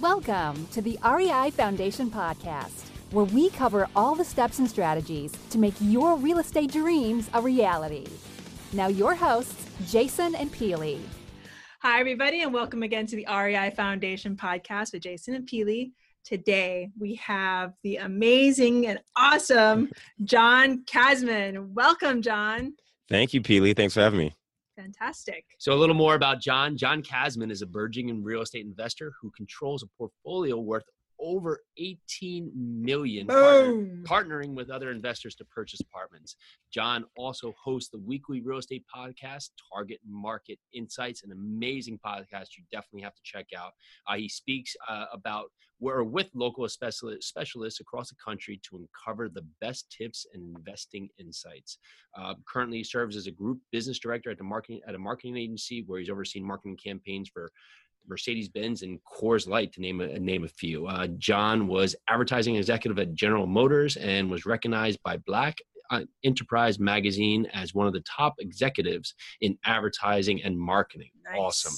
Welcome to the REI Foundation Podcast, where we cover all the steps and strategies to make your real estate dreams a reality. Now, your hosts, Jason and Peely. Hi, everybody, and welcome again to the REI Foundation Podcast with Jason and Peely. Today, we have the amazing and awesome John Casmon. Welcome, John. Thank you, Peely. Thanks for having me. Fantastic. So, a little more about John. John Casmon is a burgeoning real estate investor who controls a portfolio worth over 18 million partner, partnering with other investors to purchase apartments. John also hosts the weekly real estate podcast, Target Market Insights, an amazing podcast you definitely have to check out. Uh, he speaks uh, about we're with local specialists across the country to uncover the best tips and investing insights. Uh, currently, serves as a group business director at the marketing at a marketing agency where he's overseen marketing campaigns for Mercedes Benz and Coors Light, to name a name a few. Uh, John was advertising executive at General Motors and was recognized by Black Uh, Enterprise Magazine as one of the top executives in advertising and marketing. Nice. Awesome.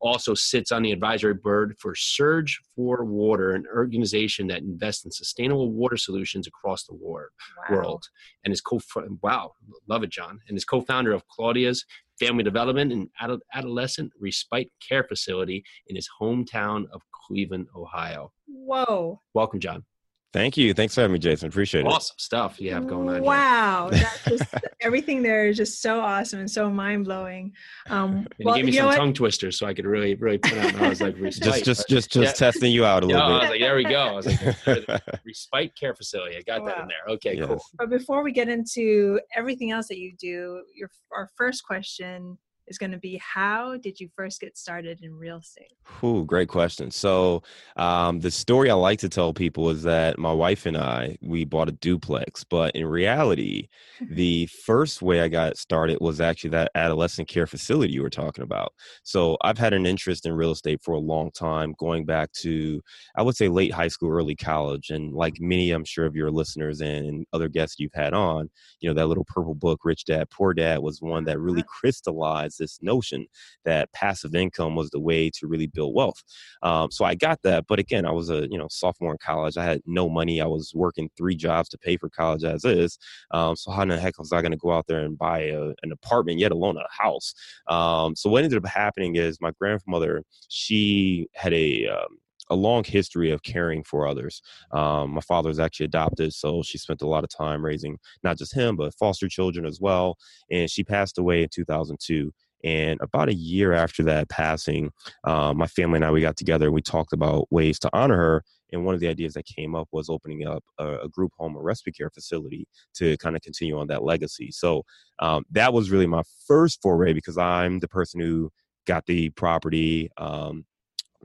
Also sits on the advisory board for Surge for Water, an organization that invests in sustainable water solutions across the wow. world. And is co wow, love it, John. And is co-founder of Claudia's Family Development and Adolescent Respite Care Facility in his hometown of Cleveland, Ohio. Whoa. Welcome, John. Thank you. Thanks for having me, Jason. Appreciate awesome it. Awesome stuff you have going on. Wow. just, everything there is just so awesome and so mind blowing. Um, well, gave me some tongue twisters so I could really, really put out. I was like, respite. just, just, just, just yeah. testing you out a little no, bit. I was like, there we go. I was like, respite care facility. I got wow. that in there. Okay, yes. cool. But before we get into everything else that you do, your our first question is going to be how did you first get started in real estate? Ooh, great question. So um, the story I like to tell people is that my wife and I we bought a duplex, but in reality, the first way I got started was actually that adolescent care facility you were talking about. So I've had an interest in real estate for a long time, going back to I would say late high school, early college, and like many, I'm sure of your listeners and other guests you've had on, you know that little purple book, Rich Dad Poor Dad, was one that really uh-huh. crystallized this notion that passive income was the way to really build wealth. Um, so I got that, but again, I was a you know sophomore in college. I had no money. I was working three jobs to pay for college as is. Um, so how in the heck was I going to go out there and buy a, an apartment, yet alone a house? Um, so what ended up happening is my grandmother she had a um, a long history of caring for others. Um, my father was actually adopted, so she spent a lot of time raising not just him, but foster children as well. And she passed away in 2002. And about a year after that passing, uh, my family and I we got together and we talked about ways to honor her. And one of the ideas that came up was opening up a, a group home, a respite care facility, to kind of continue on that legacy. So um, that was really my first foray because I'm the person who got the property. Um,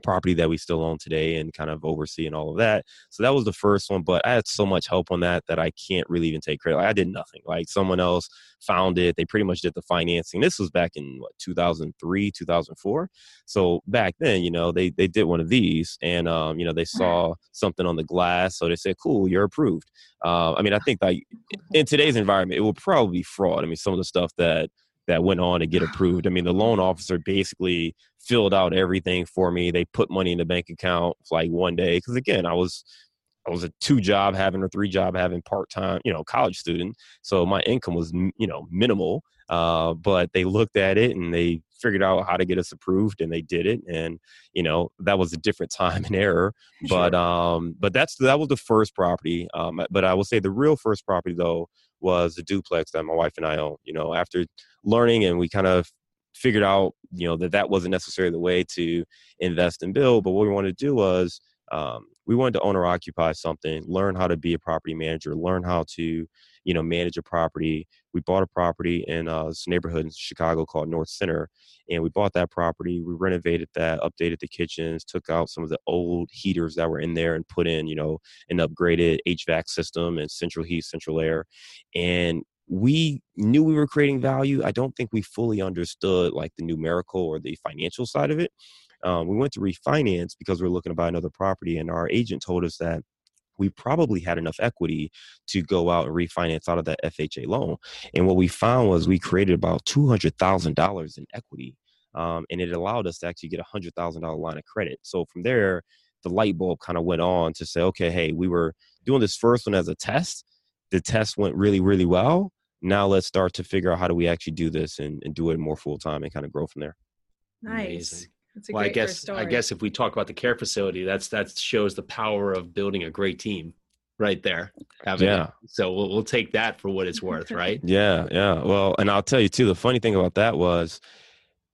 property that we still own today and kind of oversee and all of that. So that was the first one, but I had so much help on that that I can't really even take credit. Like I did nothing. Like someone else found it. They pretty much did the financing. This was back in what 2003, 2004. So back then, you know, they they did one of these and um, you know, they saw something on the glass, so they said, "Cool, you're approved." Uh, I mean, I think like in today's environment, it will probably be fraud. I mean, some of the stuff that that went on to get approved. I mean, the loan officer basically filled out everything for me. They put money in the bank account like one day because again, I was I was a two job having or three job having part time, you know, college student. So my income was you know minimal. Uh, but they looked at it and they figured out how to get us approved and they did it and you know that was a different time and error but sure. um but that's that was the first property um but i will say the real first property though was the duplex that my wife and I own. You know, after learning and we kind of figured out, you know, that that wasn't necessarily the way to invest and build. But what we wanted to do was um, we wanted to own or occupy something, learn how to be a property manager, learn how to, you know, manage a property. We bought a property in uh, this neighborhood in Chicago called North Center, and we bought that property. We renovated that, updated the kitchens, took out some of the old heaters that were in there, and put in, you know, an upgraded HVAC system and central heat, central air, and we knew we were creating value. I don't think we fully understood like the numerical or the financial side of it. Um, we went to refinance because we are looking to buy another property, and our agent told us that we probably had enough equity to go out and refinance out of that FHA loan. And what we found was we created about $200,000 in equity. Um, and it allowed us to actually get a $100,000 line of credit. So from there, the light bulb kind of went on to say, okay, hey, we were doing this first one as a test. The test went really, really well. Now let's start to figure out how do we actually do this and, and do it more full time and kind of grow from there. Nice. Amazing. That's a Well, I guess first I guess if we talk about the care facility, that's that shows the power of building a great team, right there. Having it. Yeah. So we'll we'll take that for what it's worth, right? Yeah, yeah. Well, and I'll tell you too, the funny thing about that was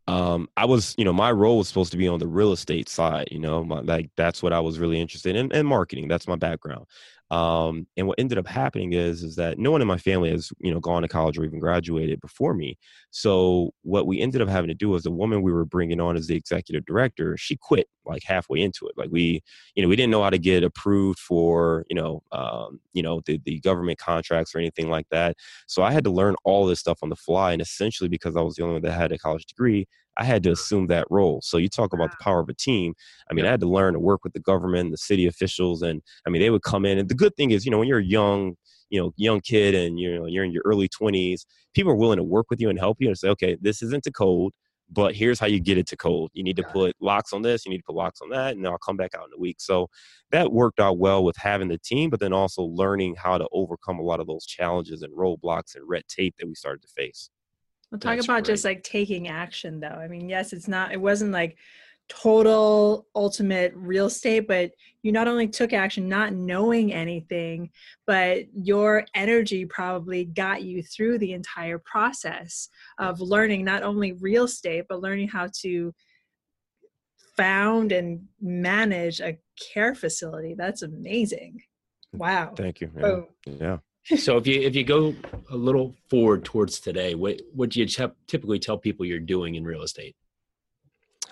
um I was, you know, my role was supposed to be on the real estate side, you know, my, like that's what I was really interested in and marketing. That's my background. Um and what ended up happening is is that no one in my family has, you know, gone to college or even graduated before me. So what we ended up having to do was the woman we were bringing on as the executive director, she quit like halfway into it. Like we, you know, we didn't know how to get approved for, you know, um, you know, the the government contracts or anything like that. So I had to learn all this stuff on the fly. And essentially, because I was the only one that had a college degree, I had to assume that role. So you talk about the ah. power of a team. I mean, I had to learn to work with the government, the city officials, and I mean, they would come in. And the good thing is, you know, when you're a young, you know, young kid and you know you're in your early 20s, people are willing to work with you and help you and say, okay, this isn't to code. But here's how you get it to code. You need to put locks on this. You need to put locks on that, and then I'll come back out in a week. So that worked out well with having the team, but then also learning how to overcome a lot of those challenges and roadblocks and red tape that we started to face. Well, talk That's about just like taking action, though. I mean, yes, it's not, it wasn't like total ultimate real estate, but you not only took action not knowing anything, but your energy probably got you through the entire process of learning not only real estate, but learning how to found and manage a care facility. That's amazing. Mm, wow. Thank you. Yeah. Boom. yeah. So if you if you go a little forward towards today, what what do you typically tell people you're doing in real estate?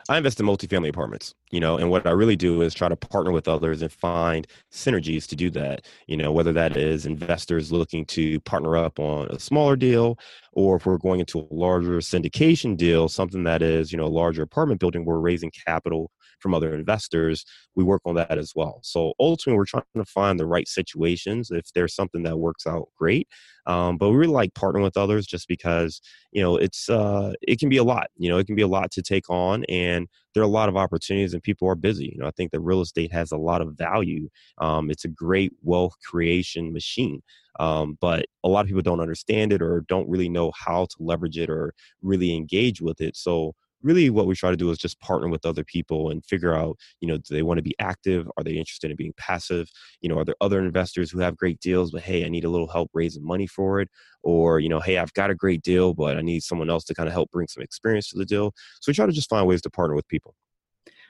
I invest in multifamily apartments, you know, and what I really do is try to partner with others and find synergies to do that. You know, whether that is investors looking to partner up on a smaller deal, or if we're going into a larger syndication deal, something that is, you know, a larger apartment building, we're raising capital from other investors. We work on that as well. So ultimately, we're trying to find the right situations. If there's something that works out, great. Um, but we really like partnering with others just because you know it's uh, it can be a lot. You know, it can be a lot to take on, and there are a lot of opportunities, and people are busy. You know, I think that real estate has a lot of value. Um, it's a great wealth creation machine. Um, but a lot of people don't understand it or don't really know how to leverage it or really engage with it. So really what we try to do is just partner with other people and figure out you know do they want to be active are they interested in being passive you know are there other investors who have great deals but hey i need a little help raising money for it or you know hey i've got a great deal but i need someone else to kind of help bring some experience to the deal so we try to just find ways to partner with people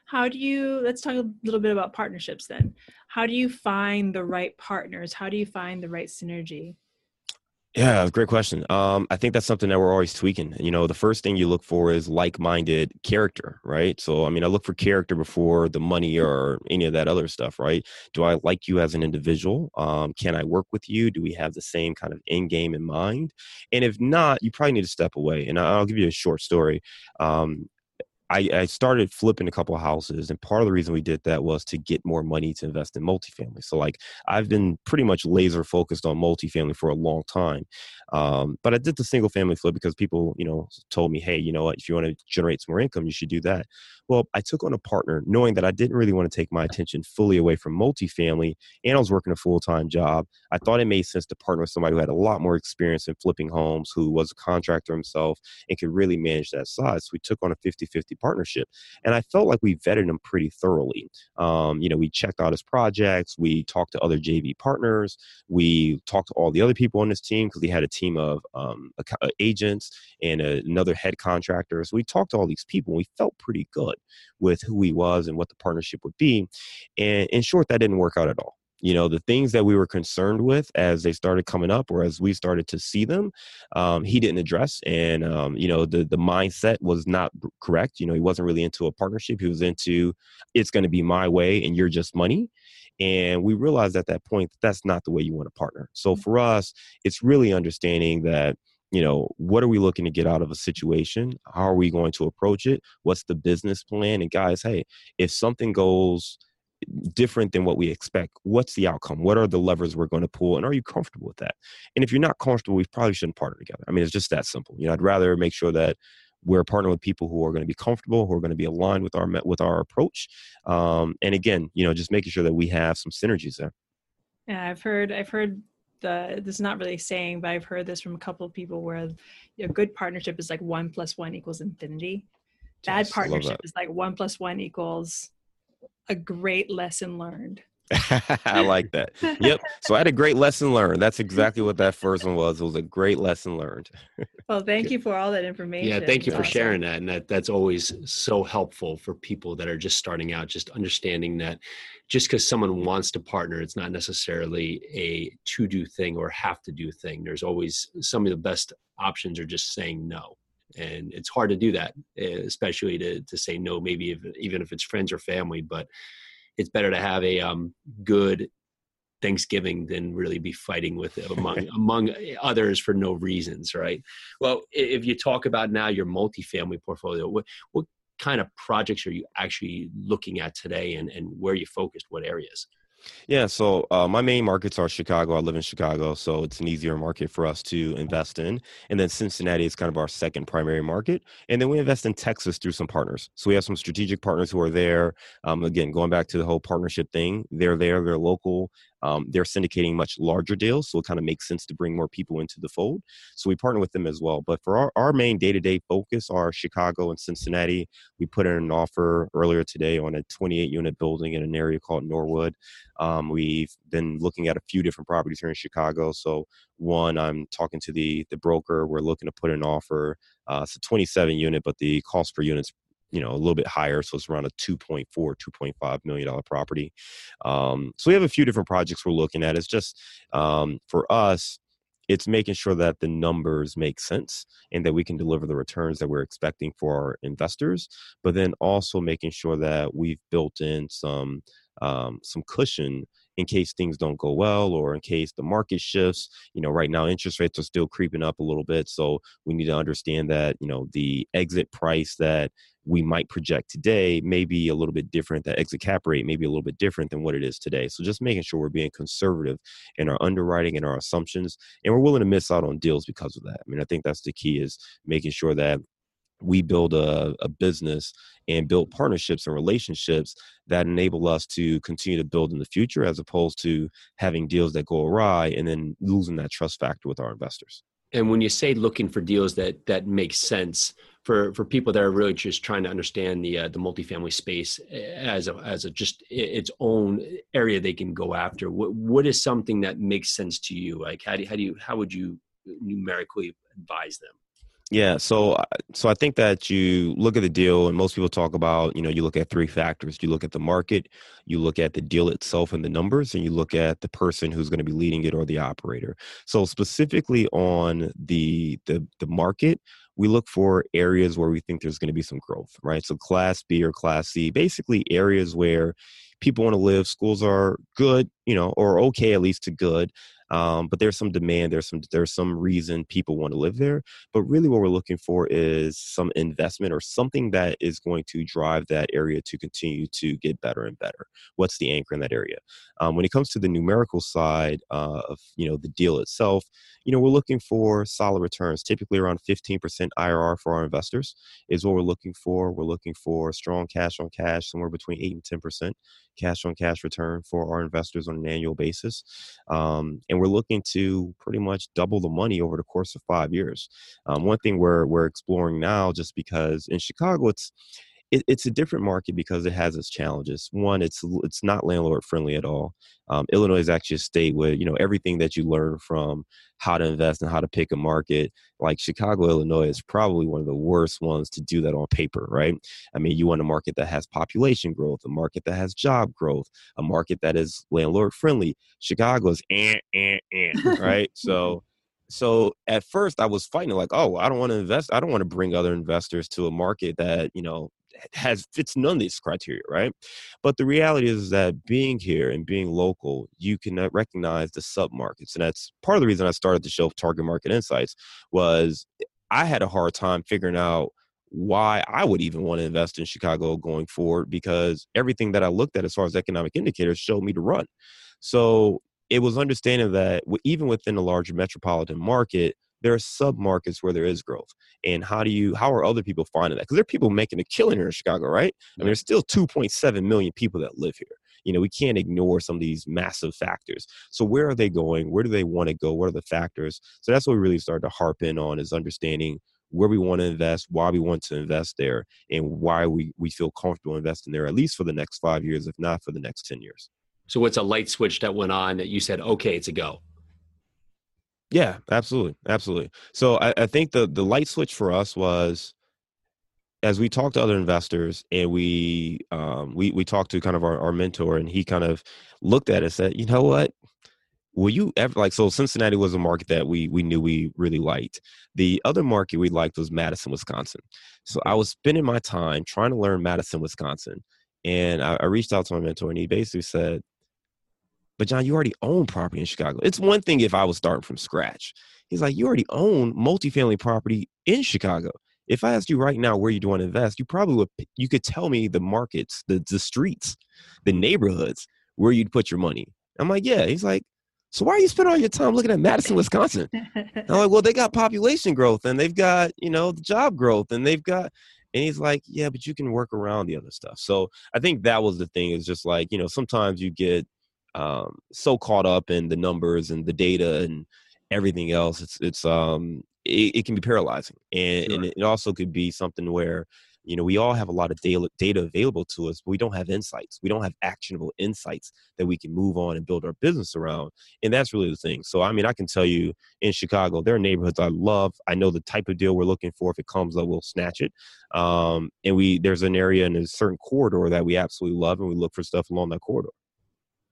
How do you, let's talk a little bit about partnerships then. How do you find the right partners? How do you find the right synergy? Yeah, great question. Um, I think that's something that we're always tweaking. You know, the first thing you look for is like-minded character, right? So, I mean, I look for character before the money or any of that other stuff, right? Do I like you as an individual? Um, can I work with you? Do we have the same kind of end game in mind? And if not, you probably need to step away. And I'll give you a short story. Um, I, I started flipping a couple of houses, and part of the reason we did that was to get more money to invest in multifamily. So, like, I've been pretty much laser focused on multifamily for a long time, um, but I did the single family flip because people, you know, told me, hey, you know what, if you want to generate some more income, you should do that. Well, I took on a partner knowing that I didn't really want to take my attention fully away from multifamily, and I was working a full time job. I thought it made sense to partner with somebody who had a lot more experience in flipping homes, who was a contractor himself, and could really manage that side. So we took on a 50 50 partnership. And I felt like we vetted him pretty thoroughly. Um, you know, we checked out his projects, we talked to other JV partners, we talked to all the other people on this team because he had a team of um, uh, agents and a, another head contractor. So we talked to all these people and we felt pretty good with who he was and what the partnership would be. And in short, that didn't work out at all. You know the things that we were concerned with as they started coming up or as we started to see them um, he didn't address. And um, you know the the mindset was not correct. You know he wasn't really into a partnership. He was into it's going to be my way and you're just money. And we realized at that point that that's not the way you want to partner. So for us it's really understanding that you know what are we looking to get out of a situation? How are we going to approach it? What's the business plan? And guys hey if something goes different than what we expect what's the outcome? What are the levers we're going to pull? And are you comfortable with that? And if you're not comfortable we probably shouldn't partner together. I mean it's just that simple. You know i'd rather make sure that we're partnering with people who are going to be comfortable, who are going to be aligned with our with our approach, um, and again, you know, just making sure that we have some synergies there. Yeah, I've heard I've heard the this is not really saying, but I've heard this from a couple of people where a good partnership is like one plus one equals infinity. Bad partnership is like one plus one equals a great lesson learned. I like that. Yep. So I had a great lesson learned. That's exactly what that first one was. It was a great lesson learned. well, thank you for all that information. Yeah, thank you for awesome. sharing that. And that that's always so helpful for people that are just starting out, just understanding that just because someone wants to partner, it's not necessarily a to do thing or have to do thing. There's always some of the best options are just saying no. And it's hard to do that, eh, especially to, to say no, maybe if, even if it's friends or family, but it's better to have a um, good Thanksgiving than really be fighting with among among others for no reasons, right? Well, if you talk about now your multifamily portfolio, what what kind of projects are you actually looking at today, and and where are you focused? What areas? Yeah, so uh, my main markets are Chicago. I live in Chicago, so it's an easier market for us to invest in. And then Cincinnati is kind of our second primary market. And then we invest in Texas through some partners. So we have some strategic partners who are there. Um, again, going back to the whole partnership thing, they're there, they're local. Um, they're syndicating much larger deals, so it kind of makes sense to bring more people into the fold. So we partner with them as well. But for our, our main day to day focus are Chicago and Cincinnati. We put in an offer earlier today on a 28 unit building in an area called Norwood. Um, we've been looking at a few different properties here in Chicago. So one, I'm talking to the the broker. We're looking to put an offer. Uh, it's a 27 unit, but the cost per unit's you know a little bit higher so it's around a 2.4 2.5 million dollar property. Um, so we have a few different projects we're looking at. It's just um, for us it's making sure that the numbers make sense and that we can deliver the returns that we're expecting for our investors but then also making sure that we've built in some um, some cushion in case things don't go well or in case the market shifts you know right now interest rates are still creeping up a little bit so we need to understand that you know the exit price that we might project today may be a little bit different. That exit cap rate may be a little bit different than what it is today. So just making sure we're being conservative in our underwriting and our assumptions, and we're willing to miss out on deals because of that. I mean, I think that's the key is making sure that we build a, a, business and build partnerships and relationships that enable us to continue to build in the future as opposed to having deals that go awry and then losing that trust factor with our investors. And when you say looking for deals that that make sense for for people that are really just trying to understand the uh, the multifamily space as a as a just its own area they can go after what what is something that makes sense to you? Like how do, how do you how would you numerically advise them yeah, so uh, so I think that you look at the deal, and most people talk about you know you look at three factors. You look at the market, you look at the deal itself and the numbers, and you look at the person who's going to be leading it or the operator. So specifically on the the the market, we look for areas where we think there's going to be some growth, right? So class B or class C, basically areas where people want to live. Schools are good, you know, or okay at least to good. Um, but there's some demand. There's some there's some reason people want to live there. But really, what we're looking for is some investment or something that is going to drive that area to continue to get better and better. What's the anchor in that area? Um, when it comes to the numerical side uh, of you know the deal itself, you know we're looking for solid returns. Typically around 15% IRR for our investors is what we're looking for. We're looking for strong cash on cash, somewhere between eight and 10% cash on cash return for our investors on an annual basis. Um, and we're looking to pretty much double the money over the course of five years. Um, one thing we're, we're exploring now, just because in Chicago, it's it, it's a different market because it has its challenges. One, it's it's not landlord friendly at all. Um, Illinois is actually a state where you know everything that you learn from how to invest and how to pick a market. Like Chicago, Illinois is probably one of the worst ones to do that on paper, right? I mean, you want a market that has population growth, a market that has job growth, a market that is landlord friendly. Chicago is eh, eh, eh, right? so so at first I was fighting like, oh, I don't want to invest. I don't want to bring other investors to a market that you know has fits none of these criteria, right? But the reality is that being here and being local, you can uh, recognize the sub markets, and that's part of the reason I started the show Target Market Insights. Was I had a hard time figuring out why I would even want to invest in Chicago going forward because everything that I looked at as far as economic indicators showed me to run. So it was understanding that even within a larger metropolitan market, there are sub markets where there is growth. And how do you, how are other people finding that? Because there are people making a killing here in Chicago, right? I mean, there's still 2.7 million people that live here. You know, we can't ignore some of these massive factors. So where are they going? Where do they want to go? What are the factors? So that's what we really started to harp in on is understanding where we want to invest, why we want to invest there, and why we, we feel comfortable investing there, at least for the next five years, if not for the next 10 years. So what's a light switch that went on that you said, okay, it's a go? Yeah, absolutely, absolutely. So I, I think the the light switch for us was as we talked to other investors and we um, we we talked to kind of our, our mentor and he kind of looked at us and said, you know what? Will you ever like so Cincinnati was a market that we we knew we really liked. The other market we liked was Madison, Wisconsin. So I was spending my time trying to learn Madison, Wisconsin. And I, I reached out to my mentor and he basically said, but John, you already own property in Chicago. It's one thing if I was starting from scratch. He's like, you already own multifamily property in Chicago. If I asked you right now where you'd want to invest, you probably would. You could tell me the markets, the the streets, the neighborhoods where you'd put your money. I'm like, yeah. He's like, so why are you spending all your time looking at Madison, Wisconsin? I'm like, well, they got population growth and they've got you know the job growth and they've got and he's like, yeah, but you can work around the other stuff. So I think that was the thing. Is just like you know sometimes you get um, so caught up in the numbers and the data and everything else. It's it's um it, it can be paralyzing, and, sure. and it also could be something where you know we all have a lot of data, data available to us but we don't have insights we don't have actionable insights that we can move on and build our business around and that's really the thing so i mean i can tell you in chicago there are neighborhoods i love i know the type of deal we're looking for if it comes up we'll snatch it um, and we there's an area in a certain corridor that we absolutely love and we look for stuff along that corridor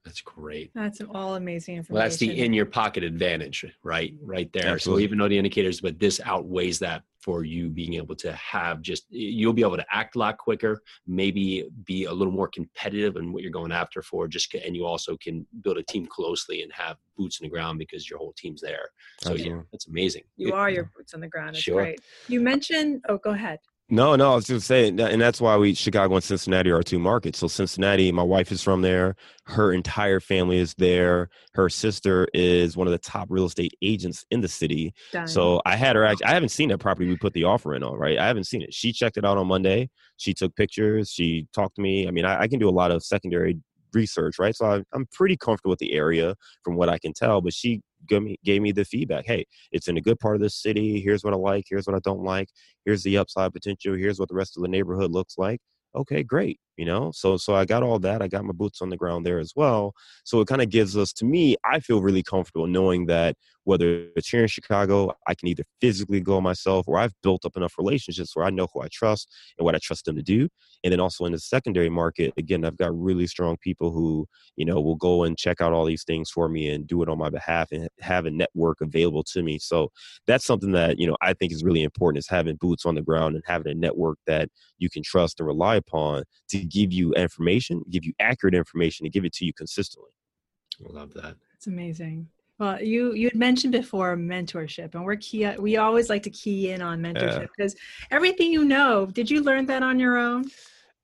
that's great. That's all amazing information. Well, that's the in your pocket advantage, right? Right there. Absolutely. So even though the indicators, but this outweighs that for you being able to have just you'll be able to act a lot quicker, maybe be a little more competitive in what you're going after for. Just and you also can build a team closely and have boots on the ground because your whole team's there. So Absolutely. yeah, that's amazing. You are your boots on the ground. It's sure. Great. You mentioned. Oh, go ahead. No, no, I was just saying, and that's why we Chicago and Cincinnati are our two markets. So Cincinnati, my wife is from there. Her entire family is there. Her sister is one of the top real estate agents in the city. Done. So I had her. Actually, I haven't seen that property we put the offer in on. Right, I haven't seen it. She checked it out on Monday. She took pictures. She talked to me. I mean, I, I can do a lot of secondary research, right? So I, I'm pretty comfortable with the area from what I can tell. But she me, gave me the feedback. Hey, it's in a good part of the city. Here's what I like. Here's what I don't like. Here's the upside potential. Here's what the rest of the neighborhood looks like. Okay, great you know? So so i got all that i got my boots on the ground there as well. So it kind of gives us to me i feel really comfortable knowing that whether it's here in chicago i can either physically go myself or i've built up enough relationships where i know who i trust and what i trust them to do. And then also in the secondary market again i've got really strong people who you know will go and check out all these things for me and do it on my behalf and have a network available to me. So that's something that you know i think is really important is having boots on the ground and having a network that you can trust and rely upon to give you information, give you accurate information, and give it to you consistently. I love that. It's amazing. Well, you you had mentioned before mentorship, and we're key. We always like to key in on mentorship because everything you know. Did you learn that on your own?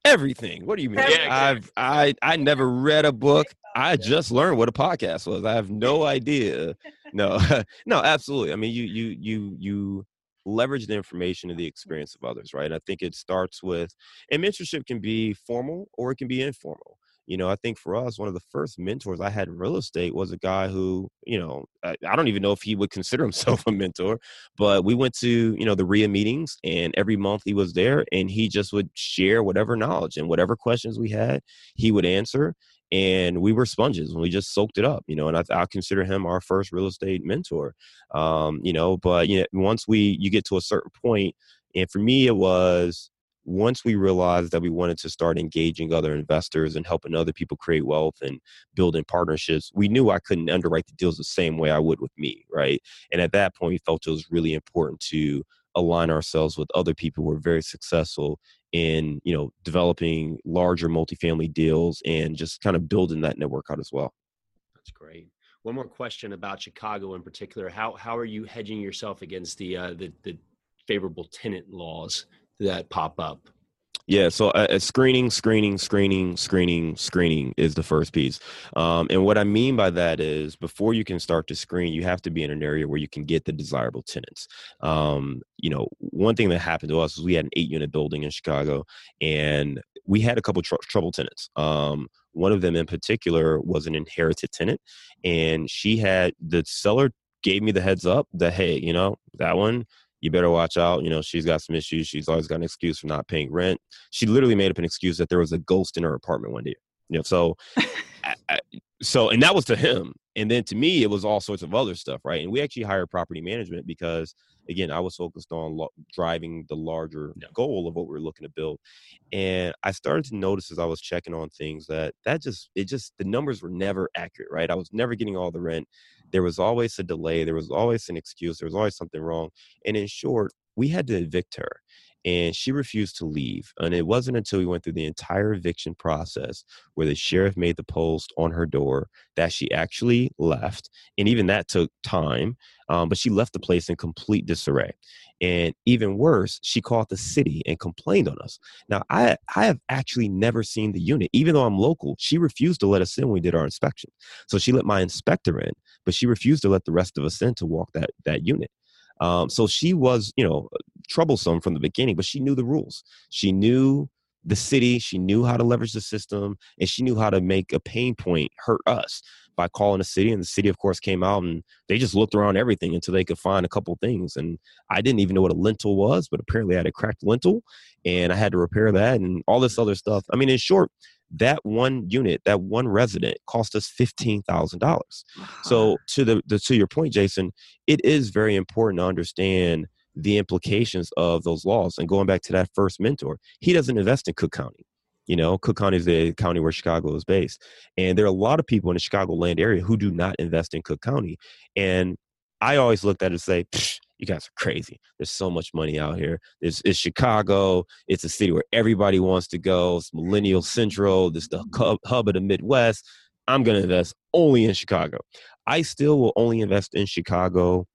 Everything. What do you mean? Yeah, I've I I never read a book. I just learned what a podcast was. I have no idea. No, no, absolutely. I mean, you you you you leverage the information and the experience of others, right? I think it starts with, and mentorship can be formal or it can be informal. You know, I think for us, one of the first mentors I had in real estate was a guy who, you know, I, I don't even know if he would consider himself a mentor, but we went to, you know, the REIA meetings and every month he was there and he just would share whatever knowledge and whatever questions we had, he would answer and we were sponges and we just soaked it up, you know. And I, I consider him our first real estate mentor, um, you know. But you know, once we you get to a certain point, and for me, it was once we realized that we wanted to start engaging other investors and helping other people create wealth and building partnerships, we knew I couldn't underwrite the deals the same way I would with me, right? And at that point, we felt it was really important to align ourselves with other people who are very successful in you know developing larger multifamily deals and just kind of building that network out as well. That's great. One more question about chicago in particular. How how are you hedging yourself against the uh, the, the favorable tenant laws that pop up Yeah, so uh, uh, screening, screening, screening, screening, screening is the first piece. Um, and what I mean by that is before you can start to screen, you have to be in an area where you can get the desirable tenants. Um, you know, one thing that happened to us is we had an eight unit building in Chicago and we had a couple tr- trouble tenants. Um, one of them in particular was an inherited tenant and she had the seller gave me the heads up that, hey, you know, that one you better watch out. You know, she's got some issues. She's always got an excuse for not paying rent. She literally made up an excuse that there was a ghost in her apartment one day. You know, so, I, I, so, and that was to him. And then to me, it was all sorts of other stuff, right? And we actually hired property management because, again, I was focused on lo- driving the larger yeah. goal of what we were looking to build. And I started to notice as I was checking on things that that just, it just, the numbers were never accurate, right? I was never getting all the rent there was always a delay there was always an excuse there was always something wrong and in short we had to evict her and she refused to leave and it wasn't until we went through the entire eviction process where the sheriff made the post on her door that she actually left and even that took time um, but she left the place in complete disarray and even worse, she called the city and complained on us. Now, I I have actually never seen the unit, even though I'm local. She refused to let us in when we did our inspection. So she let my inspector in, but she refused to let the rest of us in to walk that that unit. Um, so she was, you know, troublesome from the beginning, but she knew the rules. She knew the city. She knew how to leverage the system, and she knew how to make a pain point hurt us by calling the city. And the city, of course, came out and they just looked around everything until they could find a couple things. And I didn't even know what a lintel was, but apparently I had a cracked lintel and I had to repair that and all this other stuff. I mean, in short, that one unit, that one resident cost us fifteen thousand dollars. So to the, the to your point, Jason, it is very important to understand the implications of those laws. And going back to that first mentor, he doesn't invest in Cook County. You know, Cook County is the county where Chicago is based. And there are a lot of people in the Chicagoland area who do not invest in Cook County. And I always looked at it and say, you guys are crazy. There's so much money out here. It's, it's Chicago. It's a city where everybody wants to go. It's millennial central. This the hub of the Midwest. I'm going to invest only in Chicago. I still will only invest in Chicago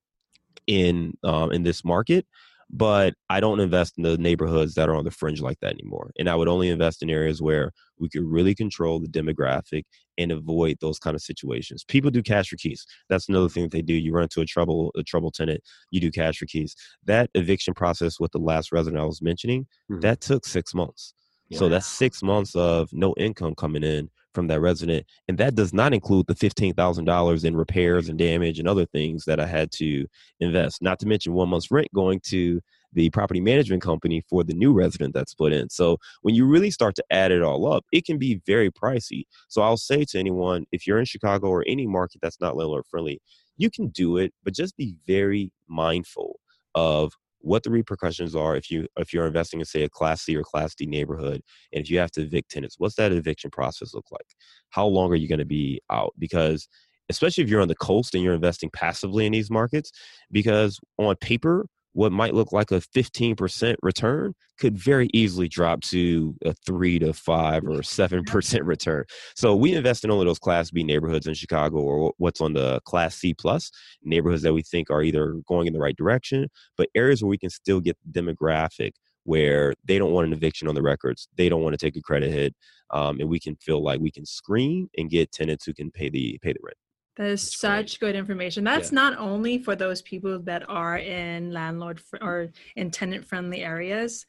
in um, in this market but I don't invest in the neighborhoods that are on the fringe like that anymore. And I would only invest in areas where we could really control the demographic and avoid those kind of situations. People do cash for keys. That's another thing that they do. You run into a trouble a trouble tenant, you do cash for keys. That eviction process with the last resident I was mentioning, mm-hmm. that took six months. Yeah. So that's six months of no income coming in from that resident. And that does not include the $15,000 in repairs and damage and other things that I had to invest, not to mention one month's rent going to the property management company for the new resident that's put in. So when you really start to add it all up, it can be very pricey. So I'll say to anyone, if you're in Chicago or any market that's not landlord friendly, you can do it, but just be very mindful of what the repercussions are if you if you're investing in say a class C or class D neighborhood and if you have to evict tenants what's that eviction process look like? How long are you going to be out? Because especially if you're on the coast and you're investing passively in these markets because on paper what might look like a 15% return could very easily drop to a 3 to 5 or 7% return. So we invest in only those class B neighborhoods in Chicago or what's on the class C plus neighborhoods that we think are either going in the right direction, but areas where we can still get demographic where they don't want an eviction on the records, they don't want to take a credit hit, um, and we can feel like we can screen and get tenants who can pay the pay the rent. That is That's such great. good information. That's yeah. not only for those people that are in landlord fr- or in tenant friendly areas.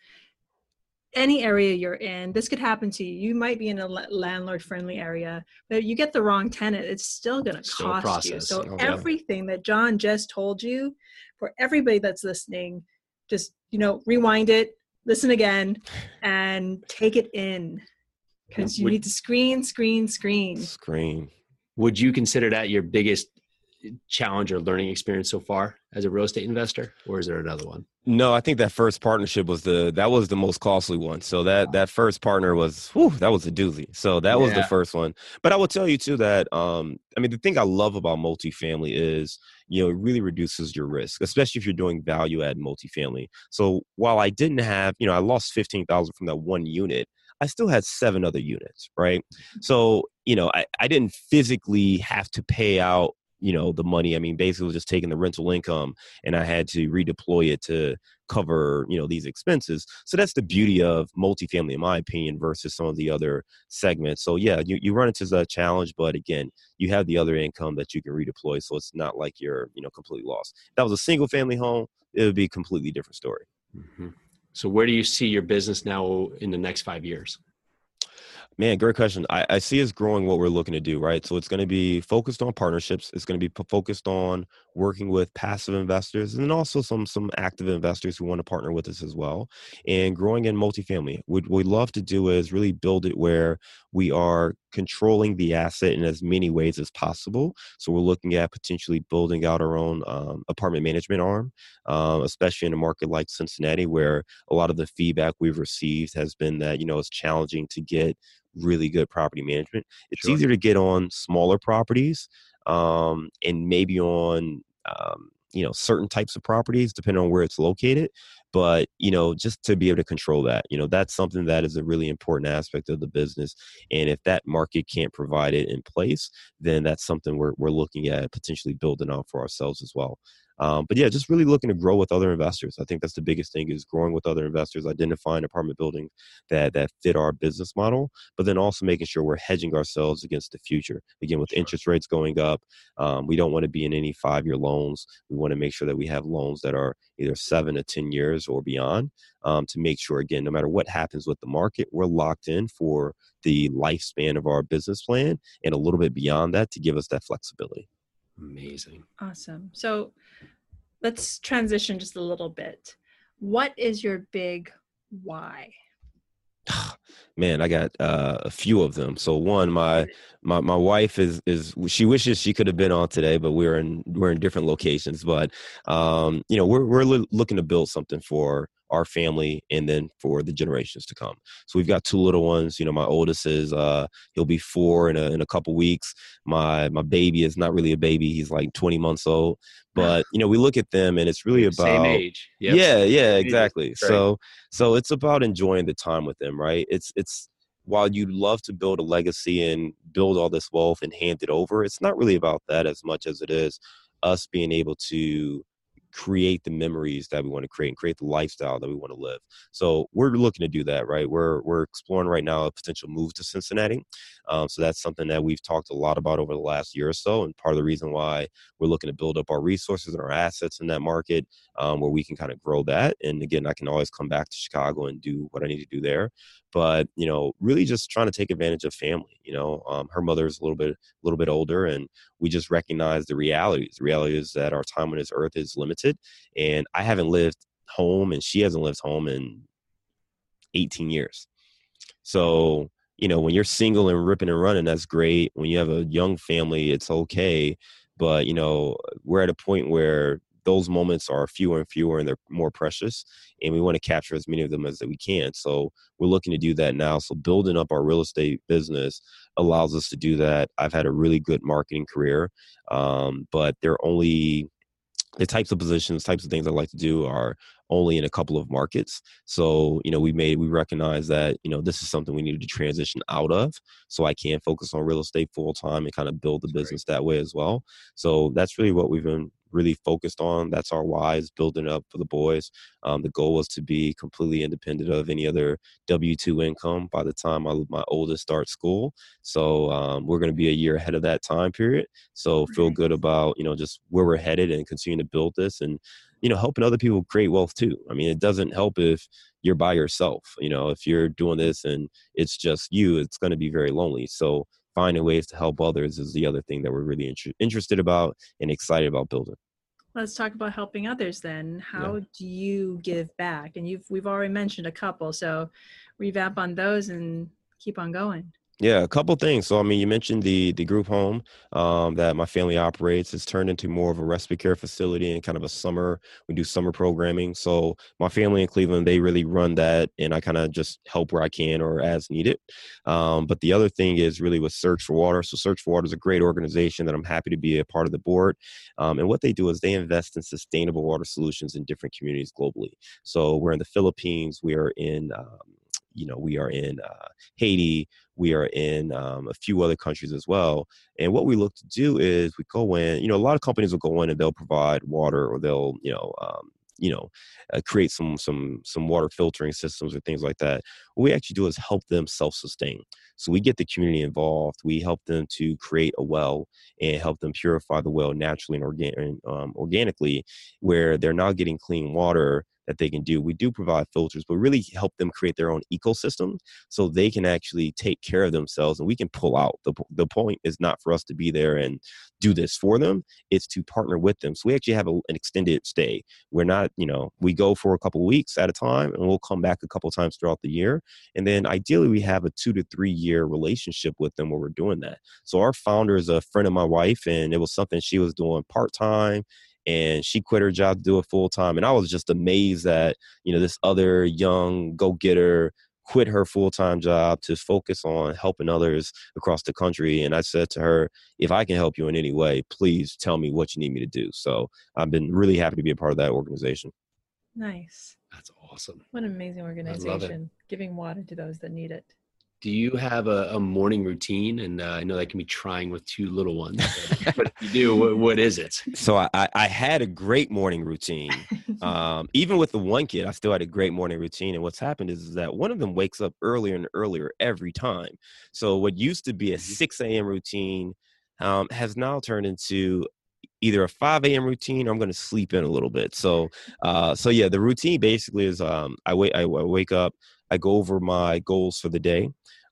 Any area you're in, this could happen to you. You might be in a landlord friendly area, but you get the wrong tenant, it's still going to cost you. So oh, everything yeah. that John just told you, for everybody that's listening, just you know, rewind it, listen again, and take it in because you need to screen, screen, screen. Screen would you consider that your biggest challenge or learning experience so far as a real estate investor or is there another one? No i think that first partnership was the that was the most costly one. So that that first partner was whew, that was a doozy. So that yeah. was the first one. But i will tell you too that um i mean the thing i love about multifamily is you know it really reduces your risk especially if you're doing value add multifamily. So while i didn't have you know i lost 15000 from that one unit I still had seven other units, right? So, you know, I, I didn't physically have to pay out you know the money. I mean basically just taking the rental income and i had to redeploy it to cover you know these expenses. So that's the beauty of multifamily in my opinion versus some of the other segments. So yeah you, you run into that challenge but again you have the other income that you can redeploy so it's not like you're you know completely lost. If that was a single family home it would be a completely different story. Mm-hmm. so where do you see your business now in the next five years Man, great question. I, I, see us growing what we're looking to do, right? So it's going to be focused on partnerships. It's going to be p- focused on working with passive investors and then also some some active investors who want to partner with us as well. And growing in multifamily. What we love to do is really build it where we are controlling the asset in as many ways as possible. So we're looking at potentially building out our own um, apartment management arm, uh, especially in a market like Cincinnati, where a lot of the feedback we've received has been that you know it's challenging to get really good property management. It's sure. easier to get on smaller properties um, and maybe on um, you know certain types of properties depending on where it's located but you know just to be able to control that you know that's something that is a really important aspect of the business and if that market can't provide it in place then that's something we're, we're looking at potentially building on for ourselves as well um, but yeah, just really looking to grow with other investors. I think that's the biggest thing is growing with other investors, identifying apartment buildings that that fit our business model, but then also making sure we're hedging ourselves against the future. Again, with sure. interest rates going up, um, we don't want to be in any five-year loans. We want to make sure that we have loans that are either seven to ten years or beyond um, to make sure, again, no matter what happens with the market, we're locked in for the lifespan of our business plan and a little bit beyond that to give us that flexibility. Amazing. Awesome. So let's transition just a little bit. What is your big why? Man, I got uh, a few of them. So one, my my my wife is is she wishes she could have been on today, but we're in we're in different locations. But um, you know, we're we're looking to build something for our family and then for the generations to come. So we've got two little ones. You know, my oldest is uh he'll be four in a in a couple weeks. My my baby is not really a baby. He's like 20 months old. But you know, we look at them and it's really about same age. Yep. Yeah, yeah, exactly. So so it's about enjoying the time with them, right? It's it's while you'd love to build a legacy and build all this wealth and hand it over, it's not really about that as much as it is us being able to create the memories that we want to create and create the lifestyle that we want to live. So we're looking to do that, right? We're we're exploring right now a potential move to Cincinnati. Um, so that's something that we've talked a lot about over the last year or so, and part of the reason why we're looking to build up our resources and our assets in that market, um, where we can kind of grow that. And again, I can always come back to Chicago and do what I need to do there but you know really just trying to take advantage of family you know um, her mother's a little bit a little bit older and we just recognize the realities the reality is that our time on this earth is limited and i haven't lived home and she hasn't lived home in 18 years. So you know when you're single and ripping and running that's great. When you have a young family it's okay. But you know we're at a point where those moments are fewer and fewer and they're more precious and we want to capture as many of them as that we can. So we're looking to do that now. So building up our real estate business allows us to do that. I've had a really good marketing career um, but they're only the types of positions types of things i like to do are only in a couple of markets. So, you know, we made, we recognize that, you know, this is something we needed to transition out of so I can focus on real estate full time and kind of build the that's business great. that way as well. So that's really what we've been really focused on. That's our why is building up for the boys. Um, the goal was to be completely independent of any other W two income by the time my, my oldest starts school. So um, we're going to be a year ahead of that time period. So feel good about you know just where we're headed and continue to build this and you know helping other people create wealth too i mean it doesn't help if you're by yourself you know if you're doing this and it's just you it's going to be very lonely so finding ways to help others is the other thing that we're really inter- interested about and excited about building. Let's talk about helping others then. How yeah. do you give back? And you've we've already mentioned a couple so revamp on those and keep on going yeah, a couple things. So, I mean, you mentioned the the group home um, that my family operates. It's turned into more of a respite care facility and kind of a summer. We do summer programming. So, my family in Cleveland, they really run that, and I kind of just help where I can or as needed. Um, but the other thing is really with Surge for Water. So, Surge for Water is a great organization that I'm happy to be a part of the board. Um, and what they do is they invest in sustainable water solutions in different communities globally. So, we're in the Philippines. We are in um, you know, we are in uh, Haiti, we are in um, a few other countries as well. And what we look to do is we go in, you know, a lot of companies will go in and they'll provide water or they'll, you know, um, you know uh, create some some some water filtering systems or things like that what we actually do is help them self-sustain so we get the community involved we help them to create a well and help them purify the well naturally and organ- um, organically where they're now getting clean water that they can do. We do provide filters, but really help them create their own ecosystem so they can actually take care of themselves and we can pull out. The, the point is not for us to be there and do this for them, it's to partner with them. So we actually have a, an extended stay. We're not, you know, we go for a couple weeks at a time and we'll come back a couple times throughout the year. And then ideally, we have a two to three year relationship with them where we're doing that. So our founder is a friend of my wife, and it was something she was doing part time and she quit her job to do it full time. And I was just amazed that, you know, this other young go getter quit her full time job to focus on helping others across the country. And I said to her, if I can help you in any way, please tell me what you need me to do. So I've been really happy to be a part of that organization. Nice. That's awesome. What an amazing organization. Giving water to those that need it do you have a, a morning routine? And uh, I know that can be trying with two little ones, but, you do, what, what is it? So I, I had a great morning routine. Um, even with the one kid, I still had a great morning routine. And what's happened is, is that one of them wakes up earlier and earlier every time. So what used to be a mm-hmm. 6 a.m. routine um, has now turned into either a 5 a.m. routine or I'm going to sleep in a little bit. So, uh, so yeah, the routine basically is um, I wait, I wake up, I go over my goals for the day.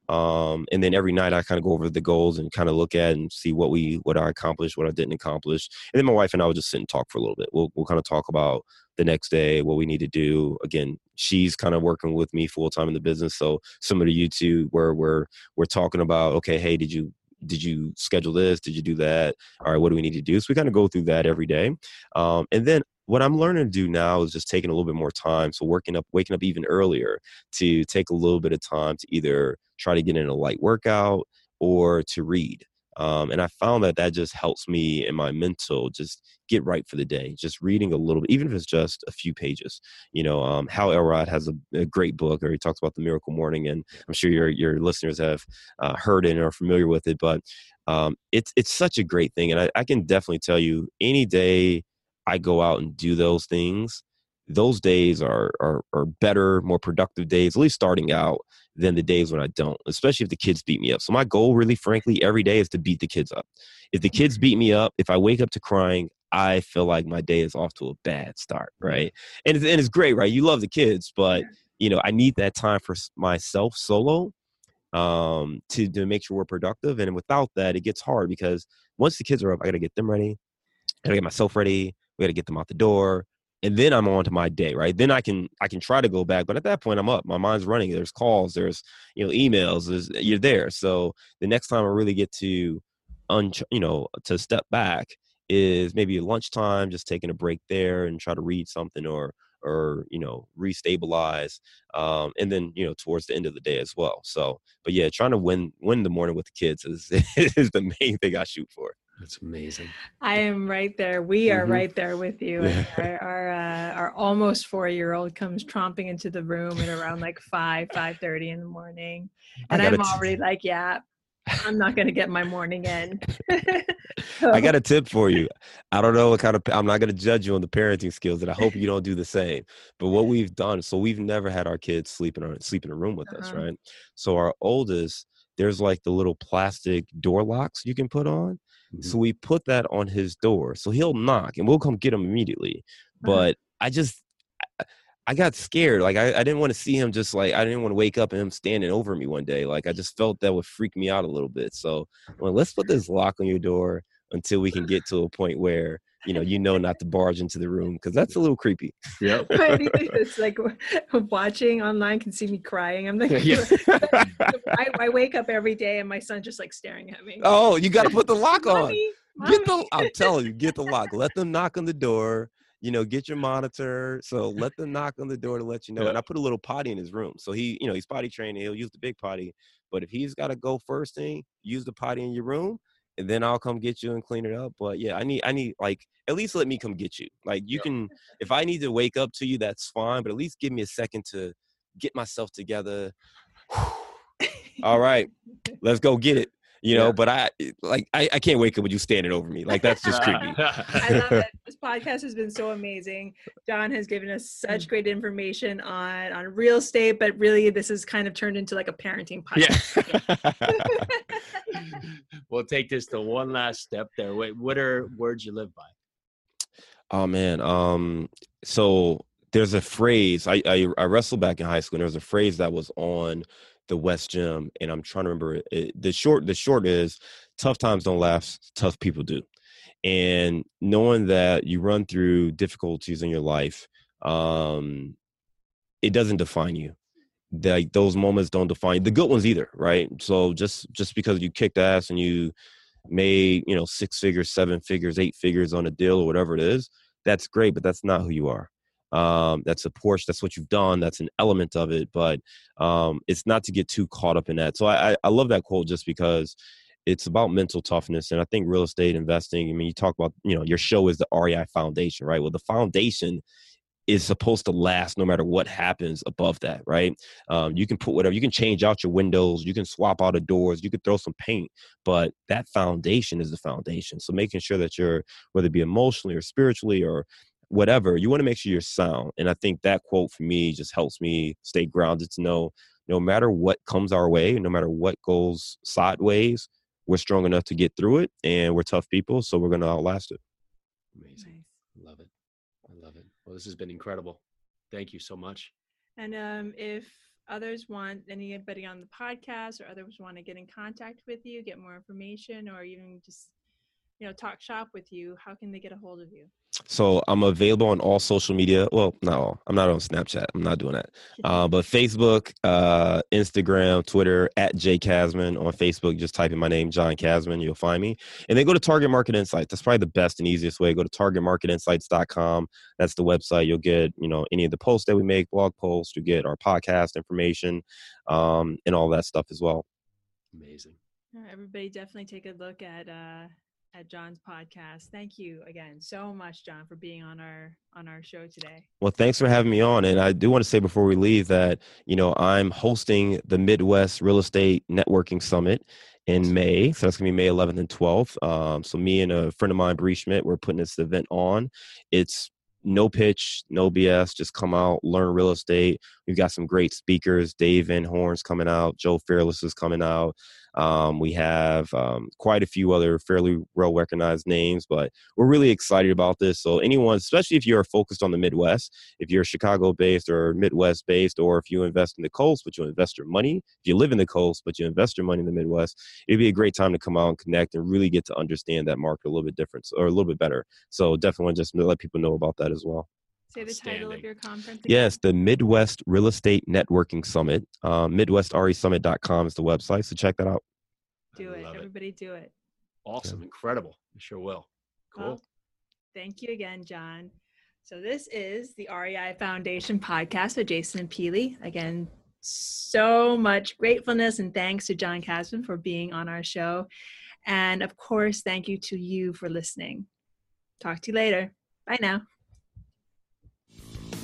Um, and then every night I kind of go over the goals and kind of look at and see what we what I accomplished, what I didn't accomplish. And then my wife and I will just sit and talk for a little bit. We'll we'll kind of talk about the next day, what we need to do. Again, she's kind of working with me full time in the business. So similar to you two, where we're we're talking about, okay, hey, did you did you schedule this? Did you do that? All right, what do we need to do? So we kind of go through that every day. Um, and then what I'm learning to do now is just taking a little bit more time. So working up, waking up even earlier to take a little bit of time to either try to get in a light workout or to read. Um, and I found that that just helps me in my mental just get right for the day. Just reading a little bit, even if it's just a few pages. You know, um, Hal Elrod has a, a, great book, or he talks about the miracle morning, and I'm sure your your listeners have uh, heard it and are familiar with it. But um, it's it's such a great thing, and I, I can definitely tell you, any day I go out and do those things, those days are, are are better, more productive days, at least starting out, than the days when I don't, especially if the kids beat me up. So my goal really frankly every day is to beat the kids up. If the kids beat me up, if I wake up to crying, I feel like my day is off to a bad start, right? And it's, and it's great, right? You love the kids, but you know, I need that time for myself solo um to to make sure we're productive and without that it gets hard because once the kids are up I got to get them ready I got to get myself ready we got to get them out the door and then i'm on to my day right? Then i can i can try to go back but at that point i'm up. My mind's running. There's calls there's you know emails there's you're there. So the next time i really get to un you know to step back is maybe lunchtime just taking a break there and try to read something or or you know restabilize um, and then you know towards the end of the day as well. So but yeah trying to win win the morning with the kids is is the main thing i shoot for that's amazing. I am right there. We are mm-hmm. right there with you. Yeah. Our our, uh, our almost four year old comes tromping into the room at around like five five thirty in the morning, and I'm already like, yeah, I'm not going to get my morning in. so. I got a tip for you. I don't know what kind of. I'm not going to judge you on the parenting skills, and I hope you don't do the same. But what we've done, so we've never had our kids sleep in our sleep in a room with uh-huh. us, right? So our oldest, there's like the little plastic door locks you can put on Mm-hmm. So we put that on his door. So he'll knock and we'll come get him immediately. Uh-huh. But I just I got scared. Like I, I didn't want to see him just like I didn't want to wake up and him standing over me one day. Like I just felt that would freak me out a little bit. So well, let's put this lock on your door until we can get to a point where you know you know not to barge into the room because that's a little creepy yeah it's like watching online can see me crying i'm like yeah. I, I, wake up every day and my son's just like staring at me oh you got to put the lock on Mommy, get the i'm telling you get the lock let them knock on the door you know, get your monitor. So let them knock on the door to let you know. Yeah. And I put a little potty in his room. So he, you know, he's potty trained. He'll use the big potty. But if he's got to go first thing, use the potty in your room and then I'll come get you and clean it up. But yeah, I need I need like at least let me come get you. Like you yeah. can if I need to wake up to you, that's fine. But at least give me a second to get myself together. All right, let's go get it you know. Yeah. But I like I, I can't wake up with you standing over me. Like that's just creepy. I love it. This podcast has been so amazing. John has given us such mm. great information on on real estate, but really this has kind of turned into like a parenting podcast. Yeah. we'll take this to one last step there. Wait, what are words you live by? Oh man. Um so there's a phrase I, I, I wrestled back in high school and there was a phrase that was on the West Gym, and I'm trying to remember it, the short. The short is tough times don't last, tough people do, and knowing that you run through difficulties in your life, um, it doesn't define you. Like those moments don't define the good ones either, right? So just just because you kicked ass and you made you know six figures, seven figures, eight figures on a deal or whatever it is, that's great, but that's not who you are um, that's a Porsche. That's what you've done. That's an element of it, but um, it's not to get too caught up in that. So I, I love that quote just because it's about mental toughness. And I think real estate investing. I mean, you talk about you know your show is the REI Foundation, right? Well, the foundation is supposed to last no matter what happens above that, right? Um, you can put whatever, you can change out your windows, you can swap out the doors, you can throw some paint, but that foundation is the foundation. So making sure that you're, whether it be emotionally or spiritually or whatever, you want to make sure you're sound. And I think that quote for me just helps me stay grounded to know no matter what comes our way, no matter what goes sideways, we're strong enough to get through it and we're tough people, so we're going to outlast it. Amazing. Nice. Love it. I love it. Well, this has been incredible. Thank you so much. And um, if others want anybody on the podcast or others want to get in contact with you, get more information, or even just you know talk shop with you, how can they get a hold of you? So I'm available on all social media. Well, no, I'm not on Snapchat. I'm not doing that. Uh, but Facebook, uh, Instagram, Twitter at Jay Casmon. On Facebook, just type in my name, John Casmon. You'll find me. And then go to Target Market Insights. That's probably the best and easiest way. Go to targetmarketinsights.com. That's the website. You'll get you know any of the posts that we make, blog posts. You get our podcast information, um, and all that stuff as well. Amazing. Everybody, definitely take a look at. Uh at John's podcast. Thank you again so much, John, for being on our on our show today. Well, thanks for having me on. And I do want to say before we leave that, you know, I'm hosting the Midwest Real Estate Networking Summit in May. So that's gonna be May 11th and 12th. Um, so me and a friend of mine, Bree Schmidt, we're putting this event on. It's no pitch, no BS. Just come out, learn real estate. We've got some great speakers. Dave Van Horn's coming out. Joe Fairless is coming out. Um, we have um, quite a few other fairly well recognized names, but we're really excited about this. So, anyone, especially if you're focused on the Midwest, if you're Chicago based or Midwest based, or if you invest in the coast, but you invest your money, if you live in the coast, but you invest your money in the Midwest, it'd be a great time to come out and connect and really get to understand that market a little bit different or a little bit better. So, definitely just let people know about that as well. Say the title of your conference. Again. Yes, the Midwest Real Estate Networking Summit. Um, MidwestRESummit.com is the website, so check that out. Do it. Everybody it. do it. Awesome. Yeah. Incredible. I sure will. Cool. Well, thank you again, John. So this is the REI Foundation podcast with Jason and Peely. Again, so much gratefulness and thanks to John Casmon for being on our show. And of course, thank you to you for listening. Talk to you later. Bye now.